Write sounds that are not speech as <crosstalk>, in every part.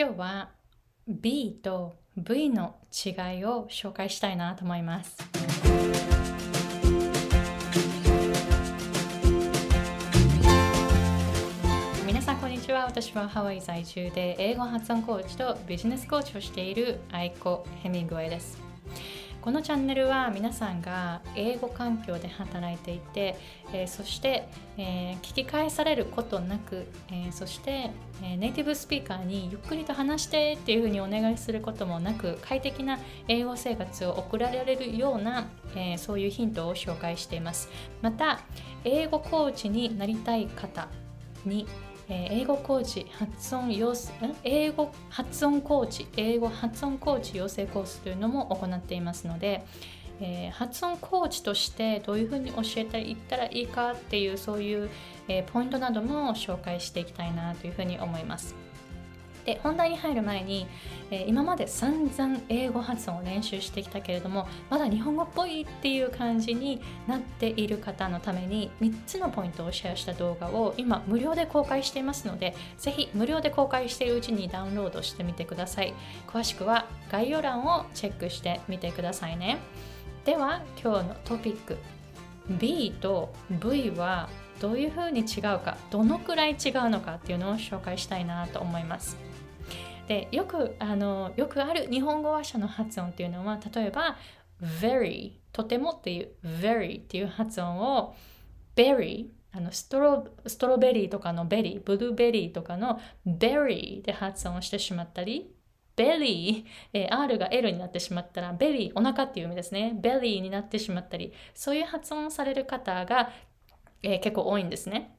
今日は B と V の違いを紹介したいなと思います。皆さんこんにちは。私はハワイ在住で英語発音コーチとビジネスコーチをしているアイコ・ヘミングウェイです。このチャンネルは皆さんが英語環境で働いていて、えー、そして、えー、聞き返されることなく、えー、そして、えネイティブスピーカーにゆっくりと話してっていうふうにお願いすることもなく快適な英語生活を送られるような、えそういうヒントを紹介しています。また英語コーチになりたい方にえ、英語コーチ発音養英語発音コーチ英語発音コーチ養成コースというのも行っていますので、えー、発音コーチとしてどういうふうに教えていったらいいかっていうそういう、えー、ポイントなども紹介していきたいなというふうに思います。で本題に入る前に、えー、今まで散々英語発音を練習してきたけれどもまだ日本語っぽいっていう感じになっている方のために3つのポイントをシェアした動画を今無料で公開していますのでぜひ無料で公開しているうちにダウンロードしてみてください。詳しくは概要欄をチェックしてみてくださいね。では今日のトピック。B と V はどういうふうに違うかどのくらい違うのかっていうのを紹介したいなと思います。でよくあのよくある日本語話者の発音っていうのは例えば very とてもっていう very っていう発音を berry あのストロストロベリーとかのベリーブルーベリーとかの berry で発音をしてしまったりベリー、えー、R が L になってしまったらベリーお腹っていう意味ですね。 belly になってしまったりそういう発音される方が、えー、結構多いんですね。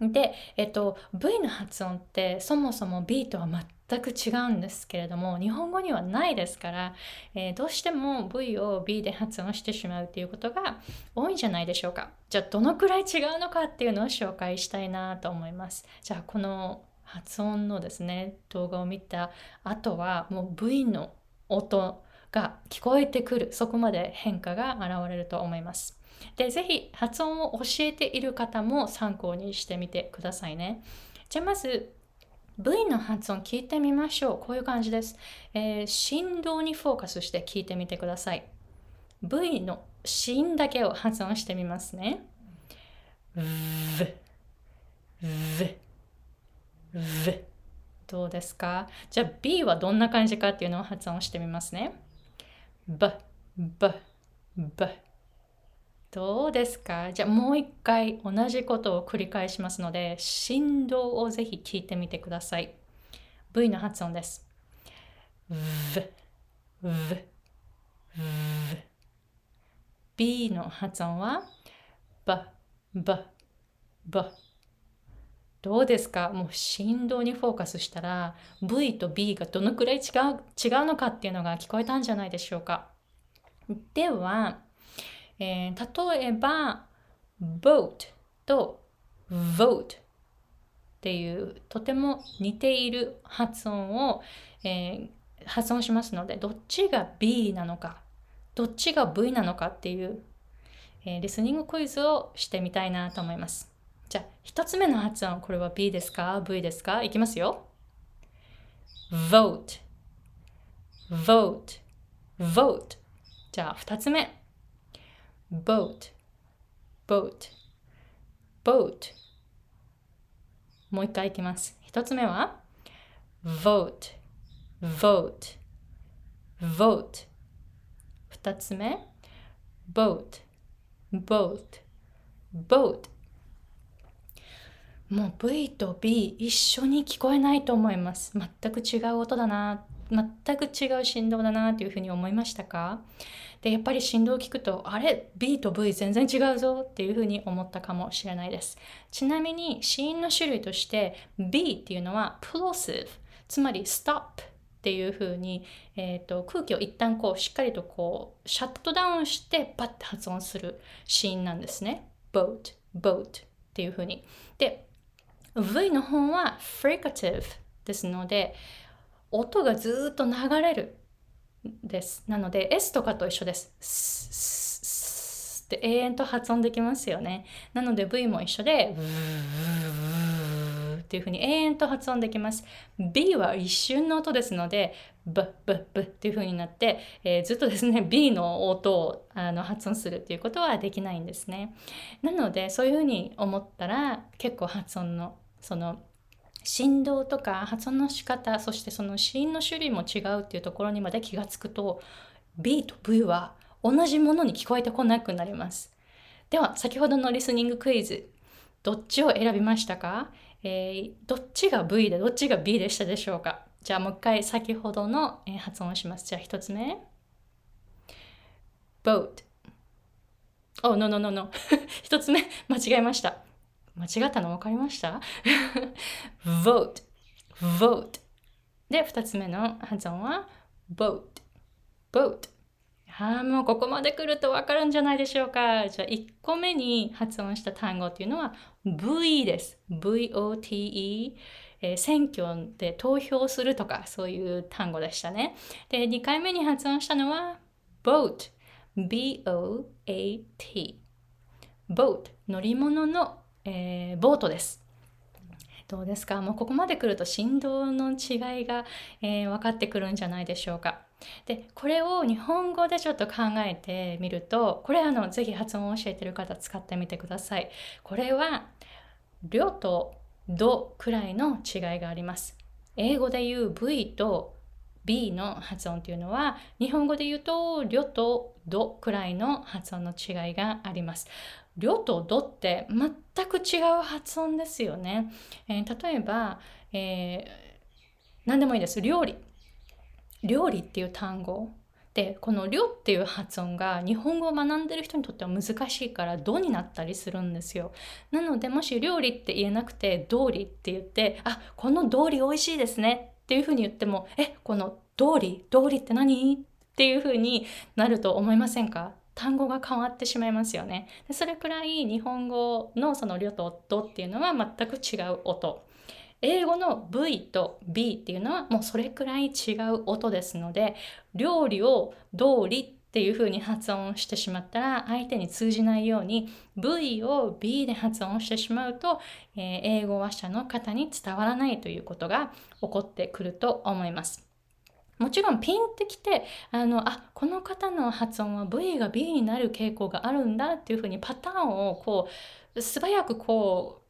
で、えっと、V の発音ってそもそも B とは全く違うんですけれども日本語にはないですから、えー、どうしても V を B で発音してしまうっていうことが多いんじゃないでしょうか。じゃあどのくらい違うのかっていうのを紹介したいなと思います。じゃあこの発音のですね動画を見た後はもう V の音が聞こえてくるそこまで変化が現れると思いますで、ぜひ発音を教えている方も参考にしてみてくださいね。じゃあまず V の発音聞いてみましょう。こういう感じです。えー、振動にフォーカスして聞いてみてください。V の芯だけを発音してみますね。v, v, v どうですか？じゃあ B はどんな感じかっていうのを発音してみますね。B, b, b どうですか？じゃあもう一回同じことを繰り返しますので振動をぜひ聞いてみてください。V の発音です。v, v, v B の発音は b, b, b どうですか？もう振動にフォーカスしたら V と B がどのくらい違う違うのかっていうのが聞こえたんじゃないでしょうか。ではえー、例えば vote と vote っていうとても似ている発音を、えー、発音しますのでどっちが B なのかどっちが V なのかっていう、えー、リスニングクイズをしてみたいなと思います。じゃあ一つ目の発音これは B ですか ?V ですかいきますよ。vote vote vote じゃあ二つ目 boat, boat, boat もう一回いきます。一つ目は vote, vote, vote 二つ目 boat, boat, boat もう V と B 一緒に聞こえないと思います。全く違う音だな、全く違う振動だなというふうに思いましたか？でやっぱり振動を聞くとあれ？B と V 全然違うぞっていうふうに思ったかもしれないです。ちなみに子音の種類として B っていうのは plosive つまり stop っていうふうに、えーと、空気を一旦こうしっかりとこうシャットダウンしてパッて発音する子音なんですね。boat boat っていうふうに。で V の方は fricative ですので音がずっと流れるです。なので S とかと一緒です。スって永遠と発音できますよね。なので V も一緒でっていうふうに永遠と発音できます。B は一瞬の音ですので、ブッブッブっていう風になって、えー、ずっとですね B の音をあの発音するっていうことはできないんですね。なのでそういう風に思ったら結構発音のその振動とか発音の仕方そしてその子音の種類も違うっていうところにまで気がつくと B と V は同じものに聞こえてこなくなります。では先ほどのリスニングクイズどっちを選びましたか、えー、どっちが V でどっちが B でしたでしょうか？じゃあもう一回先ほどの、発音をします。じゃあ一つ目。boat。お、oh, no, no, no, no. <laughs> 一つ目、間違えました。間違ったの分かりました <laughs> ?vote。vote。で、二つ目の発音は boat。boat。ああ、もうここまで来ると分かるんじゃないでしょうか。じゃあ1個目に発音した単語っていうのは V です。V-O-T-E。えー、選挙で投票するとかそういう単語でしたね。で、2回目に発音したのは boat。B-O-A-T。boat。乗り物の、えー、ボートです。どうですか？もうここまで来ると振動の違いが、えー、分かってくるんじゃないでしょうか。でこれを日本語でちょっと考えてみるとこれあのぜひ発音を教えてる方使ってみてください。これは「りょ」とドくらいの違いがあります。英語で言う V と B の発音というのは日本語で言うとりょとドくらいの発音の違いがあります。りょとドって全く違う発音ですよね。えー、例えば、えー、何でもいいです。料理。料理っていう単語でこの「りょ」っていう発音が日本語を学んでる人にとっては難しいから「ど」になったりするんですよ。なのでもし料理って言えなくて「道理」って言って「あこの道理美味しいですね」っていうふうに言っても「えこの道理道理って何?」っていうふうになると思いませんか？単語が変わってしまいますよね。それくらい日本語のその「りょ」と「ど」っていうのは全く違う音。英語の V と B っていうのはもうそれくらい違う音ですので料理を通りっていう風に発音してしまったら相手に通じないように V を B で発音してしまうと、えー、英語話者の方に伝わらないということが起こってくると思います。もちろんピンってきてあのあこの方の発音は V が B になる傾向があるんだっていうふうにパターンをこう素早くこ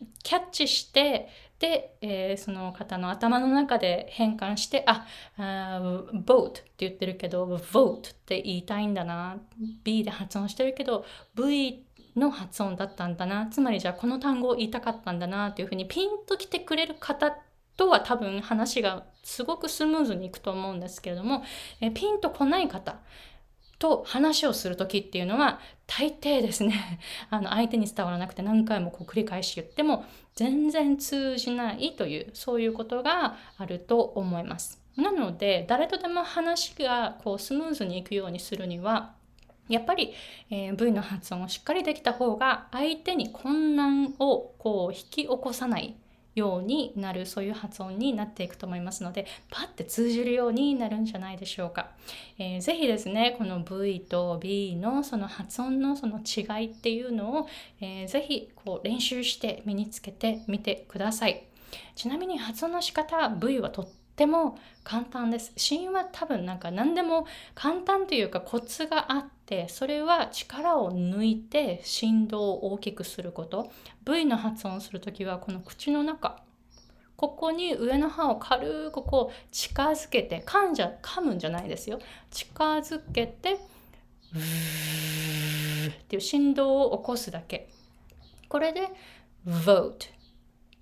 うキャッチしてで、えー、その方の頭の中で変換して、あ、あ vote って言ってるけど、vote って言いたいんだな。B で発音してるけど、V の発音だったんだな。つまりじゃあこの単語を言いたかったんだなっていうふうにピンと来てくれる方とは多分話がすごくスムーズにいくと思うんですけれども、えピンと来ない方、と話をする時っていうのは大抵ですね <laughs> あの相手に伝わらなくて何回もこう繰り返し言っても全然通じないというそういうことがあると思います。なので誰とでも話がこうスムーズにいくようにするにはやっぱり、えー、V の発音をしっかりできた方が相手に混乱をこう引き起こさないようになるそういう発音になっていくと思いますのでパッて通じるようになるんじゃないでしょうか、えー、ぜひですねこの V と B のその発音のその違いっていうのを、えー、ぜひこう練習して身につけてみてください。ちなみに発音の仕方 V はとっても簡単です。死因は多分なんか何でも簡単というかコツがあってそれは力を抜いて振動を大きくすること。V の発音する時はこの口の中。ここに上の歯を軽くこう近づけて噛んじゃ噛むんじゃないですよ。近づけてっていう振動を起こすだけ。これで vote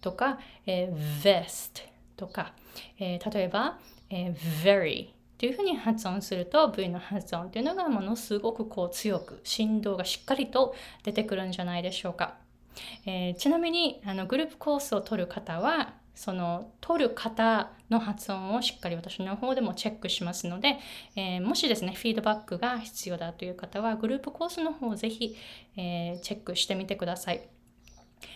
とか、えー、vest とか、えー、例えば、えー、very というふうに発音すると V の発音というのがものすごくこう強く振動がしっかりと出てくるんじゃないでしょうか。えー、ちなみにあのグループコースを取る方はその取る方の発音をしっかり私の方でもチェックしますので、えー、もしですねフィードバックが必要だという方はグループコースの方をぜひ、えー、チェックしてみてください。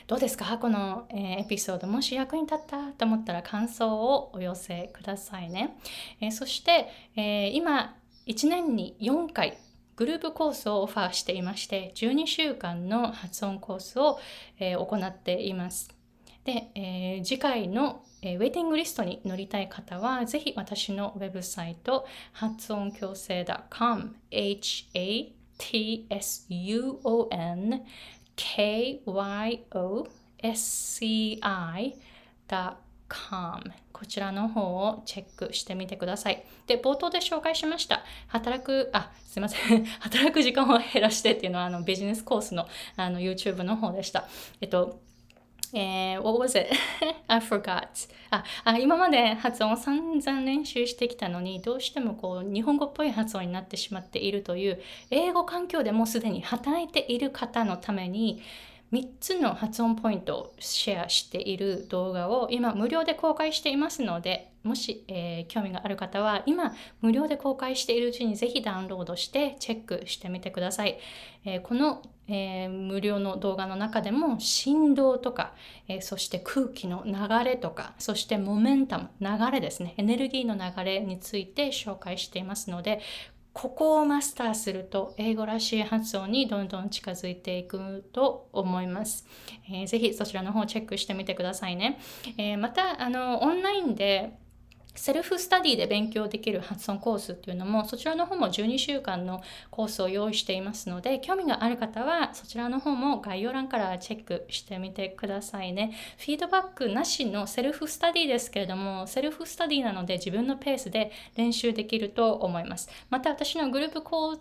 どうですか？この、え、エピソードもし役に立ったと思ったら感想をお寄せくださいね。え、そして、え、今1年に4回グループコースをオファーしていまして12週間の発音コースを、え行っています。で、えー、次回の、えー、ウェイティングリストに乗りたい方は、ぜひ私のウェブサイト、発音矯正 .com、h-a-t-s-u-o-n k-y-o-s-c-i.com こちらの方をチェックしてみてください。で、冒頭で紹介しました。働く、あ、すいません。<laughs> 働く時間を減らしてっていうのはあのビジネスコースのあの YouTube の方でした。えっと、えー、what was it? <laughs> I forgot. ああ今まで発音を散々練習してきたのにどうしてもこう日本語っぽい発音になってしまっているという英語環境でもうすでに働いている方のために3つの発音ポイントをシェアしている動画を今無料で公開していますのでもし、えー、興味がある方は今無料で公開しているうちにぜひダウンロードしてチェックしてみてください、えー、この、えー、無料の動画の中でも振動とか、えそして空気の流れとかそしてモメンタム流れですねエネルギーの流れについて紹介していますのでここをマスターすると英語らしい発音にどんどん近づいていくと思います。えー、ぜひそちらの方をチェックしてみてくださいね。えー、またあのオンラインでセルフスタディで勉強できる発音コースっていうのもそちらの方も12週間のコースを用意していますので興味がある方はそちらの方も概要欄からチェックしてみてくださいね。フィードバックなしのセルフスタディですけれどもセルフスタディなので自分のペースで練習できると思います。また私のグループコー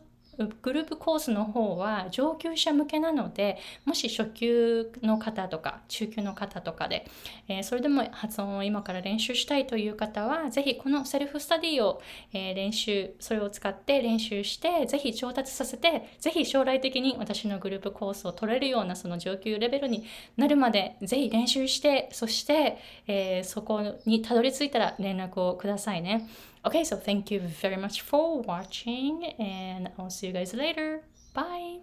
グループコースの方は上級者向けなのでもし初級の方とか中級の方とかで、えー、それでも発音を今から練習したいという方はぜひこのセルフスタディを、えー、練習それを使って練習してぜひ上達させてぜひ将来的に私のグループコースを取れるようなその上級レベルになるまでぜひ練習してそして、えー、そこにたどり着いたら連絡をくださいね。Okay, so thank you very much for watching, and I'll see you guys later. Bye.